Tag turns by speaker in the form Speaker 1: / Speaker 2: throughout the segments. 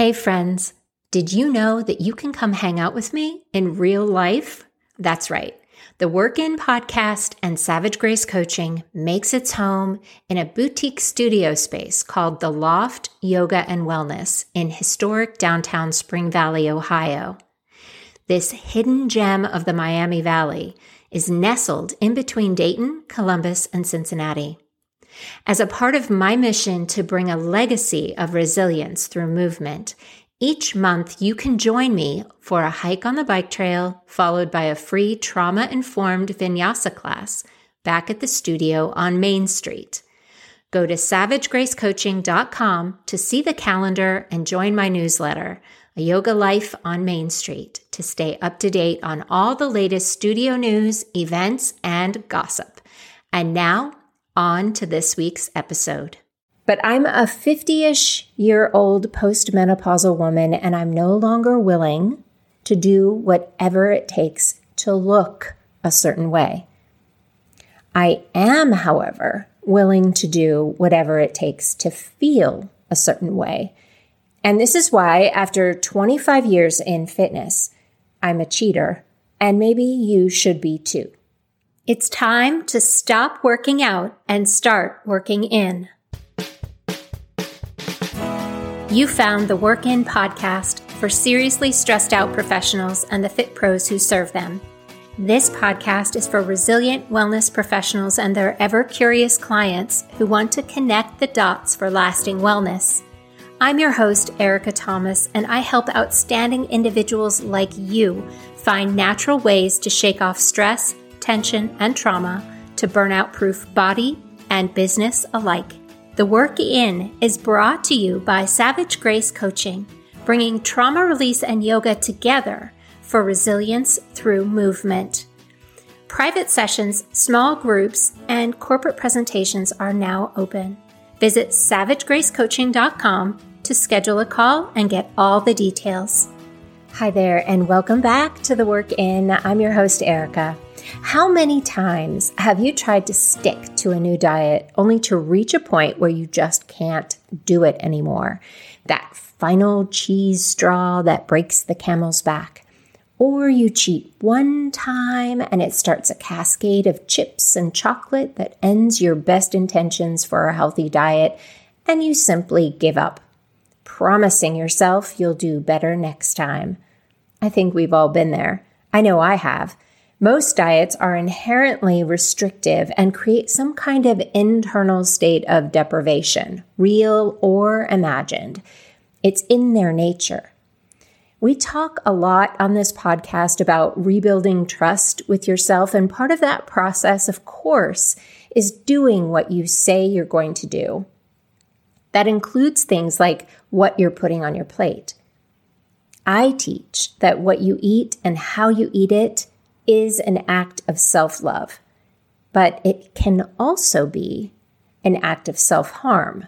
Speaker 1: Hey, friends, did you know that you can come hang out with me in real life? That's right. The Work In podcast and Savage Grace Coaching makes its home in a boutique studio space called The Loft Yoga and Wellness in historic downtown Spring Valley, Ohio. This hidden gem of the Miami Valley is nestled in between Dayton, Columbus, and Cincinnati. As a part of my mission to bring a legacy of resilience through movement, each month you can join me for a hike on the bike trail, followed by a free trauma informed vinyasa class back at the studio on Main Street. Go to savagegracecoaching.com to see the calendar and join my newsletter, A Yoga Life on Main Street, to stay up to date on all the latest studio news, events, and gossip. And now, on to this week's episode. But I'm a 50 ish year old postmenopausal woman, and I'm no longer willing to do whatever it takes to look a certain way. I am, however, willing to do whatever it takes to feel a certain way. And this is why, after 25 years in fitness, I'm a cheater, and maybe you should be too. It's time to stop working out and start working in. You found the Work In podcast for seriously stressed out professionals and the fit pros who serve them. This podcast is for resilient wellness professionals and their ever curious clients who want to connect the dots for lasting wellness. I'm your host, Ericka Thomas, and I help outstanding individuals like you find natural ways to shake off stress tension, and trauma to burnout proof body and business alike. The Work In is brought to you by Savage Grace Coaching, bringing trauma release and yoga together for resilience through movement. Private sessions, small groups, and corporate presentations are now open. Visit savagegracecoaching.com to schedule a call and get all the details. Hi there, and welcome back to the Work In. I'm your host, Ericka. How many times have you tried to stick to a new diet only to reach a point where you just can't do it anymore? That final cheese straw that breaks the camel's back. Or you cheat one time and it starts a cascade of chips and chocolate that ends your best intentions for a healthy diet, and you simply give up, promising yourself you'll do better next time. I think we've all been there. I know I have. Most diets are inherently restrictive and create some kind of internal state of deprivation, real or imagined. It's in their nature. We talk a lot on this podcast about rebuilding trust with yourself, and part of that process, of course, is doing what you say you're going to do. That includes things like what you're putting on your plate. I teach that what you eat and how you eat it is an act of self love, but it can also be an act of self harm.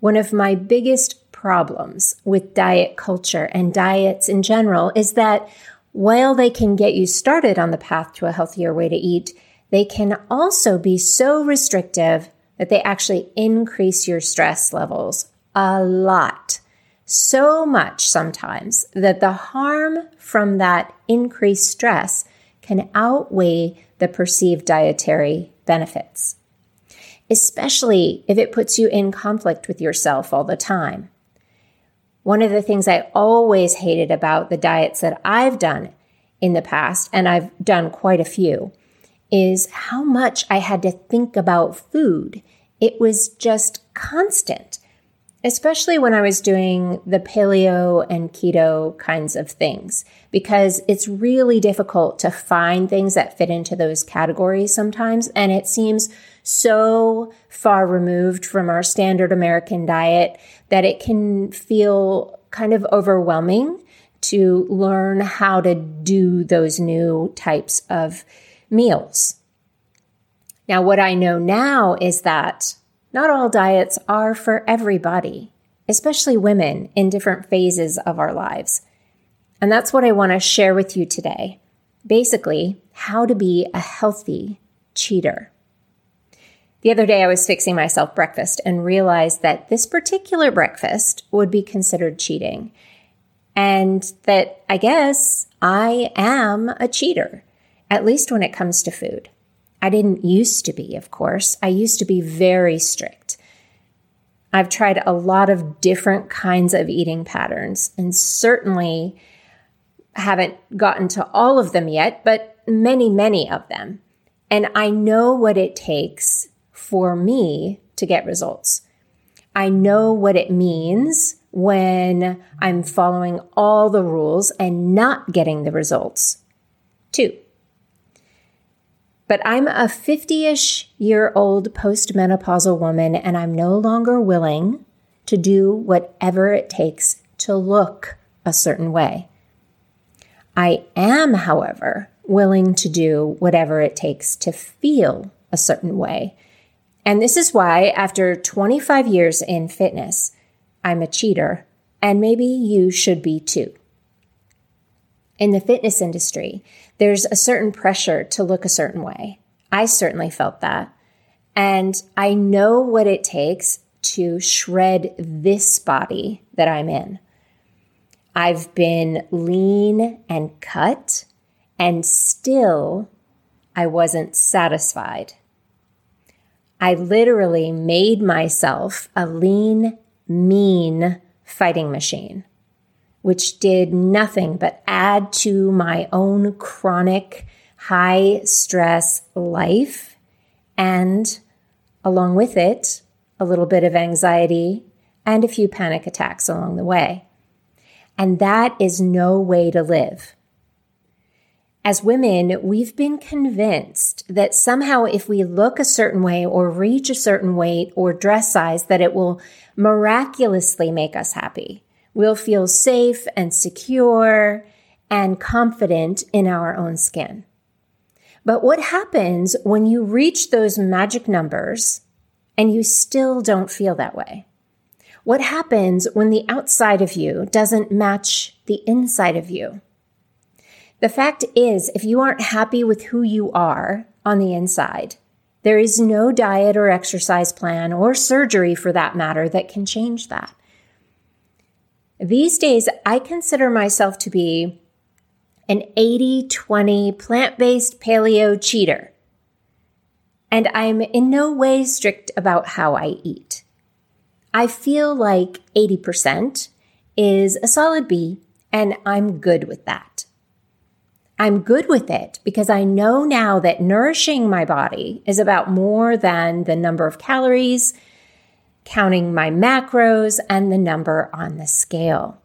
Speaker 1: One of my biggest problems with diet culture and diets in general is that while they can get you started on the path to a healthier way to eat, they can also be so restrictive that they actually increase your stress levels a lot so much sometimes that the harm from that increased stress can outweigh the perceived dietary benefits, especially if it puts you in conflict with yourself all the time. One of the things I always hated about the diets that I've done in the past, and I've done quite a few, is how much I had to think about food. It was just constant especially when I was doing the paleo and keto kinds of things, because it's really difficult to find things that fit into those categories sometimes. And it seems so far removed from our standard American diet that it can feel kind of overwhelming to learn how to do those new types of meals. Now, what I know now is that not all diets are for everybody, especially women in different phases of our lives. And that's what I want to share with you today. Basically, how to be a healthy cheater. The other day, I was fixing myself breakfast and realized that this particular breakfast would be considered cheating. And that I guess I am a cheater, at least when it comes to food. I didn't used to be, of course. I used to be very strict. I've tried a lot of different kinds of eating patterns and certainly haven't gotten to all of them yet, but many, many of them. And I know what it takes for me to get results. I know what it means when I'm following all the rules and not getting the results. Two. But I'm a 50 ish year old postmenopausal woman, and I'm no longer willing to do whatever it takes to look a certain way. I am, however, willing to do whatever it takes to feel a certain way. And this is why, after 25 years in fitness, I'm a cheater, and maybe you should be too. In the fitness industry, there's a certain pressure to look a certain way. I certainly felt that. And I know what it takes to shred this body that I'm in. I've been lean and cut, and still I wasn't satisfied. I literally made myself a lean, mean fighting machine, which did nothing but add to my own chronic high stress life and along with it, a little bit of anxiety and a few panic attacks along the way. And that is no way to live. As women, we've been convinced that somehow if we look a certain way or reach a certain weight or dress size, that it will miraculously make us happy. We'll feel safe and secure and confident in our own skin. But what happens when you reach those magic numbers and you still don't feel that way? What happens when the outside of you doesn't match the inside of you? The fact is, if you aren't happy with who you are on the inside, there is no diet or exercise plan or surgery for that matter that can change that. These days, I consider myself to be an 80 20 plant based paleo cheater. And I'm in no way strict about how I eat. I feel like 80% is a solid B, and I'm good with that. I'm good with it because I know now that nourishing my body is about more than the number of calories, counting my macros, and the number on the scale.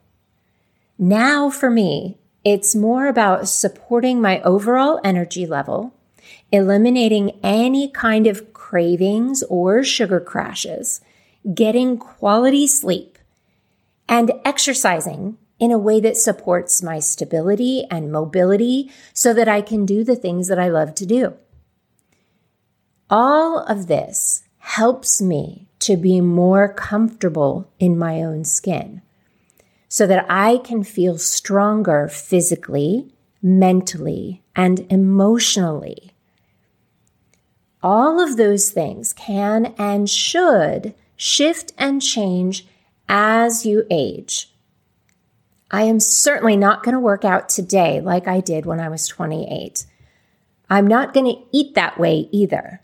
Speaker 1: Now, for me, it's more about supporting my overall energy level, eliminating any kind of cravings or sugar crashes, getting quality sleep, and exercising in a way that supports my stability and mobility so that I can do the things that I love to do. All of this helps me to be more comfortable in my own skin so that I can feel stronger physically, mentally, and emotionally. All of those things can and should shift and change as you age. I am certainly not going to work out today like I did when I was 28. I'm not going to eat that way either.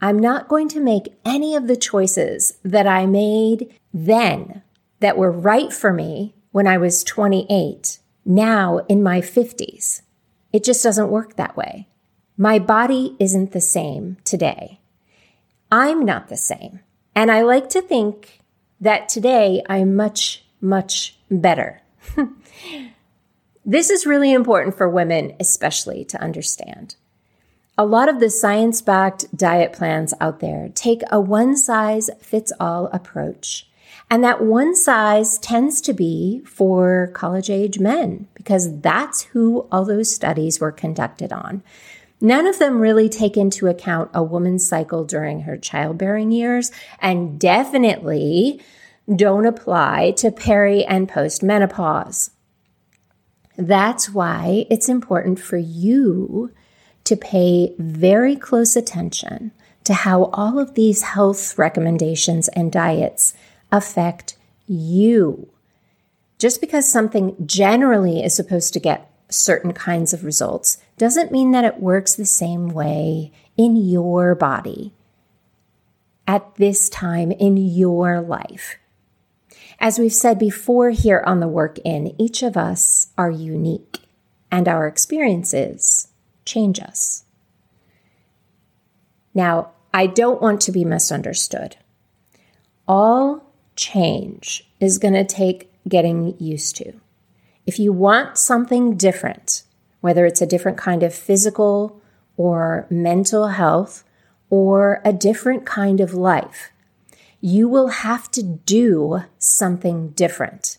Speaker 1: I'm not going to make any of the choices that I made then that were right for me when I was 28, now in my 50s. It just doesn't work that way. My body isn't the same today. I'm not the same. And I like to think that today I'm much, much better. this is really important for women, especially to understand. A lot of the science backed diet plans out there take a one size fits all approach. And that one size tends to be for college age men because that's who all those studies were conducted on. None of them really take into account a woman's cycle during her childbearing years and definitely don't apply to peri and post menopause. That's why it's important for you to pay very close attention to how all of these health recommendations and diets affect you. Just because something generally is supposed to get certain kinds of results doesn't mean that it works the same way in your body at this time in your life. As we've said before here on the Work In, each of us are unique and our experiences change us. Now, I don't want to be misunderstood. All change is going to take getting used to. If you want something different, whether it's a different kind of physical or mental health or a different kind of life, you will have to do something different.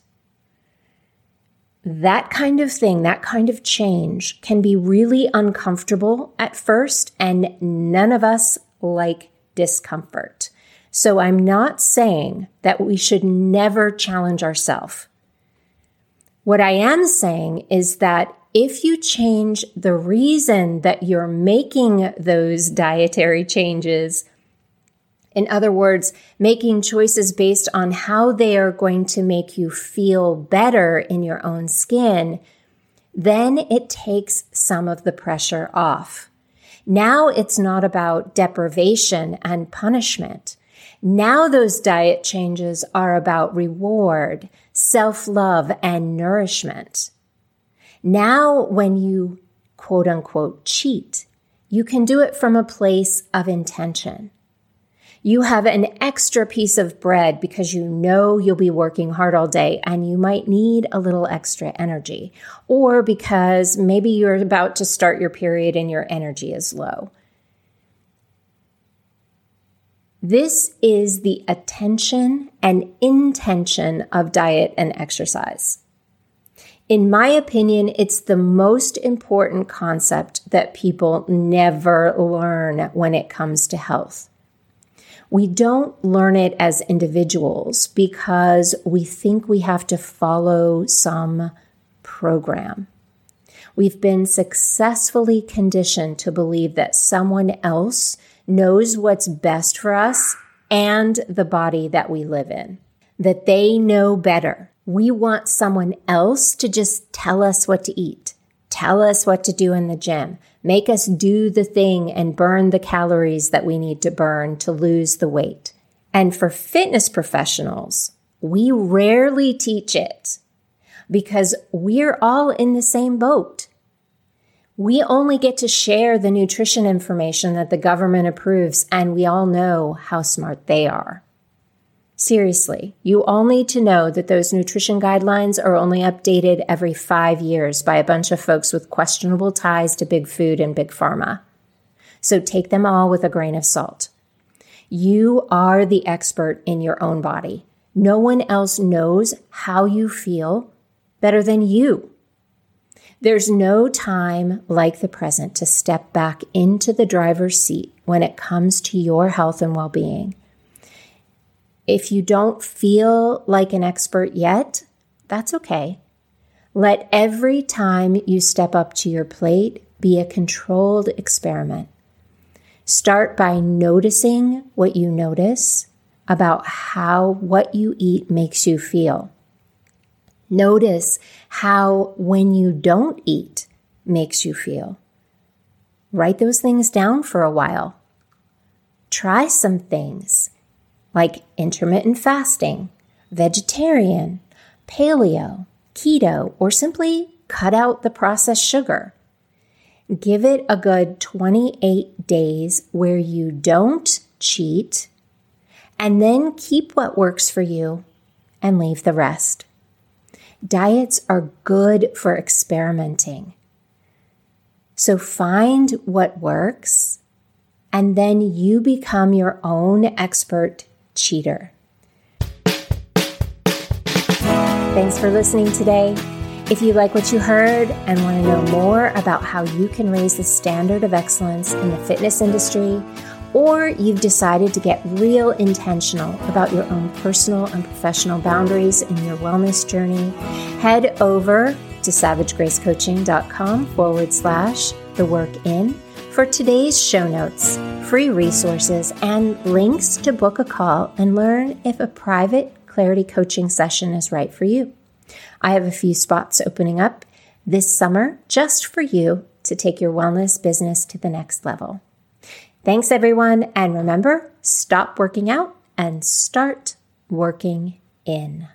Speaker 1: That kind of thing, that kind of change can be really uncomfortable at first, and none of us like discomfort. So I'm not saying that we should never challenge ourselves. What I am saying is that if you change the reason that you're making those dietary changes, in other words, making choices based on how they are going to make you feel better in your own skin, then it takes some of the pressure off. Now it's not about deprivation and punishment. Now those diet changes are about reward, self love, and nourishment. Now, when you quote unquote cheat, you can do it from a place of intention. You have an extra piece of bread because you know you'll be working hard all day and you might need a little extra energy, or because maybe you're about to start your period and your energy is low. This is the attention and intention of diet and exercise. In my opinion, it's the most important concept that people never learn when it comes to health. We don't learn it as individuals because we think we have to follow some program. We've been successfully conditioned to believe that someone else knows what's best for us and the body that we live in, that they know better. We want someone else to just tell us what to eat, tell us what to do in the gym, make us do the thing and burn the calories that we need to burn to lose the weight. And for fitness professionals, we rarely teach it because we're all in the same boat. We only get to share the nutrition information that the government approves, and we all know how smart they are. Seriously, you all need to know that those nutrition guidelines are only updated every five years by a bunch of folks with questionable ties to big food and big pharma. So take them all with a grain of salt. You are the expert in your own body. No one else knows how you feel better than you. There's no time like the present to step back into the driver's seat when it comes to your health and well being. If you don't feel like an expert yet, that's okay. Let every time you step up to your plate be a controlled experiment. Start by noticing what you notice about how what you eat makes you feel. Notice how when you don't eat makes you feel. Write those things down for a while. Try some things like intermittent fasting, vegetarian, paleo, keto, or simply cut out the processed sugar. Give it a good 28 days where you don't cheat, and then keep what works for you and leave the rest. Diets are good for experimenting. So find what works, and then you become your own expert cheater. Thanks for listening today. If you like what you heard and want to know more about how you can raise the standard of excellence in the fitness industry, or you've decided to get real intentional about your own personal and professional boundaries in your wellness journey, head over to savagegracecoaching.com forward slash the work in For today's show notes, free resources, and links to book a call and learn if a private clarity coaching session is right for you. I have a few spots opening up this summer just for you to take your wellness business to the next level. Thanks, everyone. And remember, stop working out and start working in.